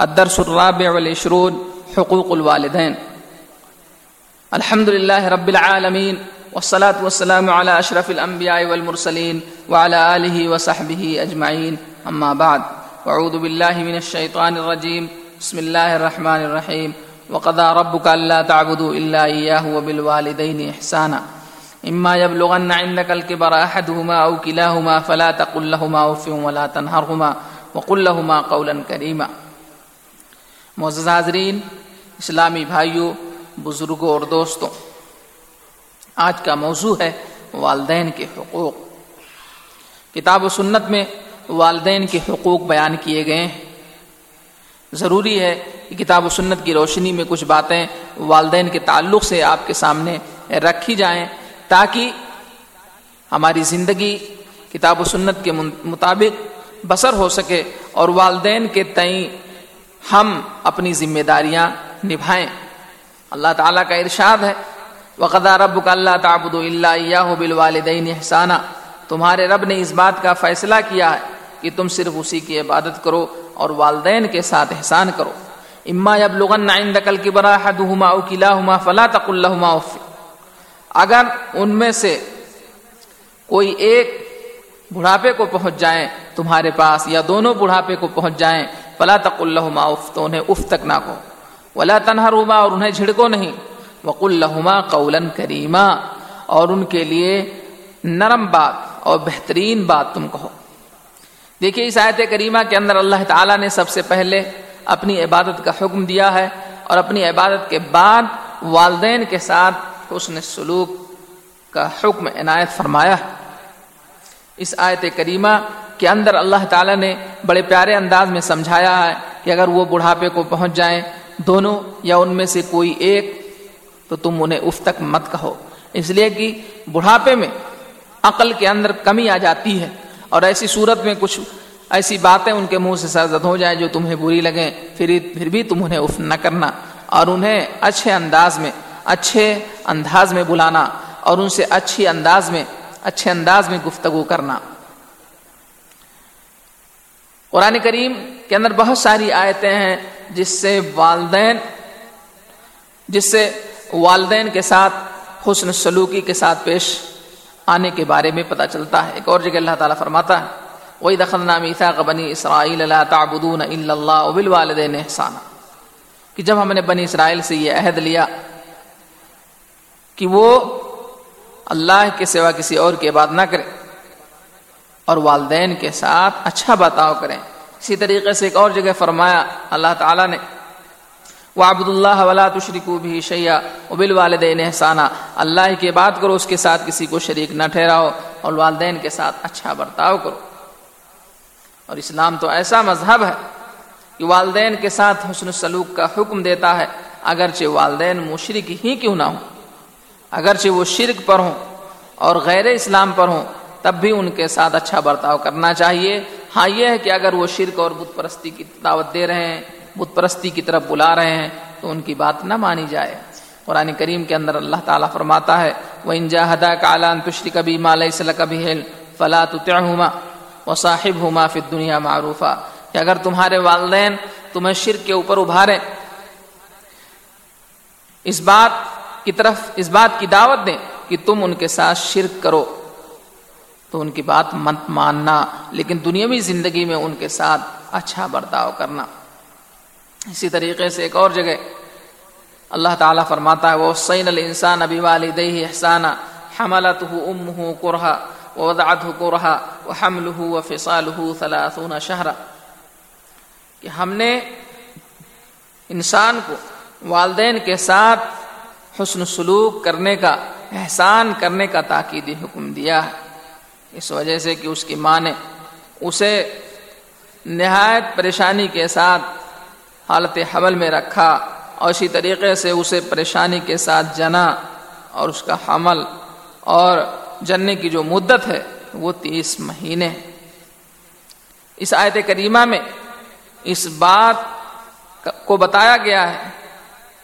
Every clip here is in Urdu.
الدرس الرابع والعشرون حقوق الوالدين. الحمد لله رب العالمين والصلاة والسلام على أشرف الأنبياء والمرسلين وعلى آله وصحبه أجمعين أما بعد وعوذ بالله من الشيطان الرجيم بسم الله الرحمن الرحيم وقضى ربك ألا تعبدوا إلا إياه وبالوالدين إحسانا. إما يبلغن عندك الكبر أحدهما أو كلاهما فلا تقل لهما أف ولا تنهرهما وقل لهما قولا كريما. معزز حاضرین، اسلامی بھائیوں بزرگوں اور دوستوں آج کا موضوع ہے والدین کے حقوق۔ کتاب و سنت میں والدین کے حقوق بیان کیے گئے ہیں۔ ضروری ہے کہ کتاب و سنت کی روشنی میں کچھ باتیں والدین کے تعلق سے آپ کے سامنے رکھی جائیں تاکہ ہماری زندگی کتاب و سنت کے مطابق بسر ہو سکے اور والدین کے تئیں ہم اپنی ذمہ داریاں نبھائیں۔ اللہ تعالیٰ کا ارشاد ہے، وقدا رب کا اللہ تعبد اللہ بالوالدین احسانہ تمہارے رب نے اس بات کا فیصلہ کیا ہے کہ تم صرف اسی کی عبادت کرو اور والدین کے ساتھ احسان کرو۔ اما اب لغن عندك الكبر احدهما او كلاهما فلا تقل لهما اف اگر ان میں سے کوئی ایک بڑھاپے کو پہنچ جائیں تمہارے پاس یا دونوں بڑھاپے کو پہنچ جائیں فلا تق الحما اف، تو انہیں اف تک نہ کہو۔ ولا تنہا روما اور انہیں جھڑکو نہیں۔ وق الحما قولن کریما، اور ان کے لیے نرم بات اور بہترین بات تم کہو۔ دیکھیے، اس آیت کریمہ کے اندر اللہ تعالیٰ نے سب سے پہلے اپنی عبادت کا حکم دیا ہے، اور اپنی عبادت کے بعد والدین کے ساتھ حسن سلوک کا حکم عنایت فرمایا۔ ہے اس آیت کریمہ کے اندر اللہ تعالیٰ نے بڑے پیارے انداز میں سمجھایا ہے کہ اگر وہ بڑھاپے کو پہنچ جائیں دونوں یا ان میں سے کوئی ایک، تو تم انہیں اف تک مت کہو۔ اس لیے کہ بڑھاپے میں عقل کے اندر کمی آ جاتی ہے اور ایسی صورت میں کچھ ایسی باتیں ان کے منہ سے سرزد ہو جائیں جو تمہیں بری لگیں، پھر پھر بھی تم انہیں اف نہ کرنا اور انہیں اچھے انداز میں، اچھے انداز میں بلانا اور ان سے اچھی انداز میں، اچھے انداز میں گفتگو کرنا۔ قرآن کریم کے اندر بہت ساری آیتیں ہیں جس سے والدین، جس سے والدین کے ساتھ حسن سلوکی کے ساتھ پیش آنے کے بارے میں پتہ چلتا ہے۔ ایک اور جگہ اللہ تعالیٰ فرماتا ہے وہی دخل نامی بنی اسرائیل اللہ تعبدون اللہ ابل والدین احسانہ کہ جب ہم نے بنی اسرائیل سے یہ عہد لیا کہ وہ اللہ کے سوا کسی اور کی بات نہ کرے اور والدین کے ساتھ اچھا بتاؤ کریں۔ اسی طریقے سے ایک اور جگہ فرمایا، اللہ تعالیٰ نے وہ عبد اللہ ولا تشریق بھی شیا ابل والدین احسانہ اللہ کی بات کرو، اس کے ساتھ کسی کو شریک نہ ٹھہراؤ اور والدین کے ساتھ اچھا برتاؤ کرو۔ اور اسلام تو ایسا مذہب ہے کہ والدین کے ساتھ حسن سلوک کا حکم دیتا ہے، اگرچہ والدین مشرق ہی کیوں نہ ہوں۔ اگرچہ وہ شرک پر ہوں اور غیر اسلام پر ہوں تب بھی ان کے ساتھ اچھا برتاؤ کرنا چاہیے۔ ہاں یہ ہے کہ اگر وہ شرک اور بت پرستی کی دعوت دے رہے ہیں، بت پرستی کی طرف بلا رہے ہیں، تو ان کی بات نہ مانی جائے۔ قرآن کریم کے اندر اللہ تعالیٰ فرماتا ہے وہ انجا ہدا کالان تشری کبھی مالیہ صلاح کبھی ہل فلاں و صاحب ہما فت دنیا معروفہ کہ اگر تمہارے والدین تمہیں شرک کے اوپر ابھارے اس بات کی طرف، اس بات کی دعوت دیں کہ تم ان کے ساتھ شرک کرو۔ تو ان کی بات مت ماننا، لیکن دنیاوی زندگی میں ان کے ساتھ اچھا برتاؤ کرنا۔ اسی طریقے سے ایک اور جگہ اللہ تعالیٰ فرماتا ہے، وہ سین الانسان ابی والدہ احسانا، حملته امه کرها ووضعته کرها وحمله وفصاله ثلاثون شهرا کہ ہم نے انسان کو والدین کے ساتھ حسن سلوک کرنے کا، احسان کرنے کا تاکیدی حکم دیا ہے۔ اس وجہ سے کہ اس کی ماں نے اسے نہایت پریشانی کے ساتھ حالت حمل میں رکھا اور اسی طریقے سے اسے پریشانی کے ساتھ جنا اور اس کا حمل اور جننے کی جو مدت ہے وہ تیس مہینے اس آیت کریمہ میں اس بات کو بتایا گیا ہے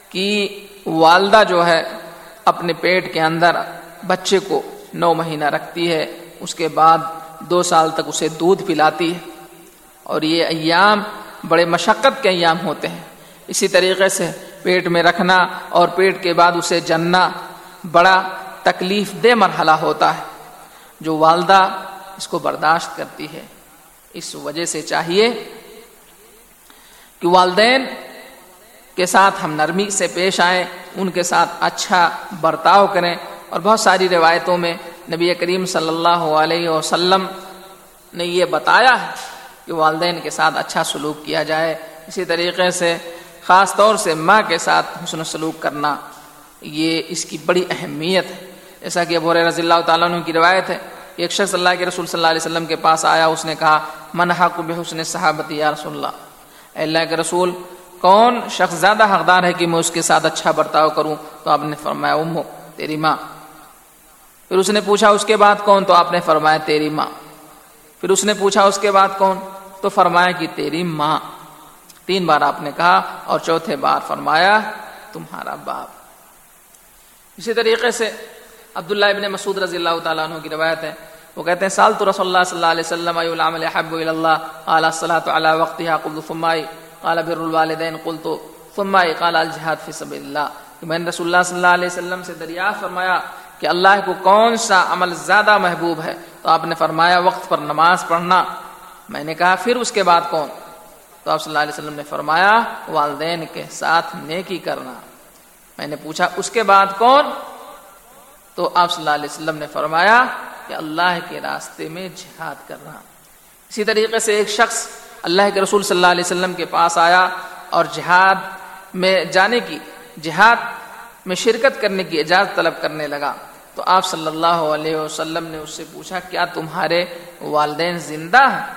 کہ والدہ جو ہے اپنے پیٹ کے اندر بچے کو نو مہینہ رکھتی ہے۔ اس کے بعد دو سال تک اسے دودھ پلاتی ہے۔ اور یہ ایام بڑے مشقت کے ایام ہوتے ہیں۔ اسی طریقے سے پیٹ میں رکھنا اور پیٹ کے بعد اسے جننا بڑا تکلیف دہ مرحلہ ہوتا ہے۔ جو والدہ اس کو برداشت کرتی ہے۔ اس وجہ سے چاہیے کہ والدین کے ساتھ ہم نرمی سے پیش آئیں، ان کے ساتھ اچھا برتاؤ کریں۔ اور بہت ساری روایتوں میں نبی کریم صلی اللہ علیہ وسلم نے یہ بتایا ہے کہ والدین کے ساتھ اچھا سلوک کیا جائے۔ اسی طریقے سے خاص طور سے ماں کے ساتھ حسن سلوک کرنا یہ اس کی بڑی اہمیت ہے۔ جیسا کہ ابور رضی اللہ تعالیٰ عنہ کی روایت ہے کہ ایک شخص اللہ کے رسول صلی اللہ علیہ وسلم کے پاس آیا، اس نے کہا، من حق بحسن صحابتی یا رسول اللہ؟ اے اللہ کے رسول، کون شخص زیادہ حقدار ہے کہ میں اس کے ساتھ اچھا برتاؤ کروں؟ تو آپ نے فرمایا، امو، تیری ماں۔ پھر اس نے پوچھا، اس کے بعد کون؟ تو آپ نے فرمایا، تیری ماں۔ پھر اس نے پوچھا، اس کے بعد کون؟ تو فرمایا کہ تیری ماں۔ تین بار آپ نے کہا اور چوتھے بار فرمایا، تمہارا باپ۔ اسی طریقے سے عبداللہ ابن مسعود رضی اللہ تعالیٰ عنہ کی روایت ہے۔ وہ کہتے ہیں، سال تو رسول اللہ صلی اللہ علیہ وسلم العمل حب اللہ اعلیٰ صلاح علی وقت قلت فمائی قال بر الوالدین قلت فمائی قال الجہاد فی سبیل اللہ۔ کہ میں نے رسول اللہ صلی اللہ علیہ وسلم سے دریافت فرمایا کہ اللہ کو کون سا عمل زیادہ محبوب ہے؟ تو آپ نے فرمایا، وقت پر نماز پڑھنا۔ میں نے کہا، پھر اس کے بعد کون؟ تو آپ صلی اللہ علیہ وسلم نے فرمایا، والدین کے ساتھ نیکی کرنا۔ میں نے پوچھا، اس کے بعد کون؟ تو آپ صلی اللہ علیہ وسلم نے فرمایا کہ اللہ کے راستے میں جہاد کرنا۔ اسی طریقے سے ایک شخص اللہ کے رسول صلی اللہ علیہ وسلم کے پاس آیا اور جہاد میں جانے کی، جہاد میں شرکت کرنے کی اجازت طلب کرنے لگا۔ تو آپ صلی اللہ علیہ وسلم نے اس سے پوچھا، کیا تمہارے والدین زندہ ہیں؟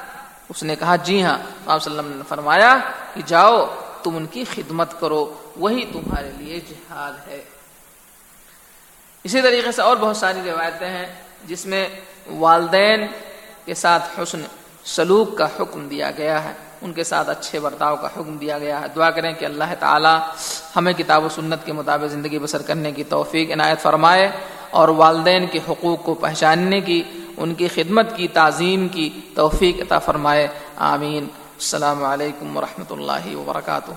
اس نے کہا جی ہاں۔ آپ صلی اللہ علیہ وسلم نے فرمایا کہ جاؤ، تم ان کی خدمت کرو، وہی تمہارے لیے جہاد ہے۔ اسی طریقے سے اور بہت ساری روایتیں ہیں جس میں والدین کے ساتھ حسن، سلوک کا حکم دیا گیا ہے۔ ان کے ساتھ اچھے برتاؤ کا حکم دیا گیا ہے۔ دعا کریں کہ اللہ تعالی ہمیں کتاب و سنت کے مطابق زندگی بسر کرنے کی توفیق، عنایت فرمائے اور والدین کے حقوق کو پہچاننے کی، ان کی خدمت کی، تعظیم کی توفیق عطا فرمائے۔ آمین۔ السلام علیکم ورحمۃ اللہ وبرکاتہ۔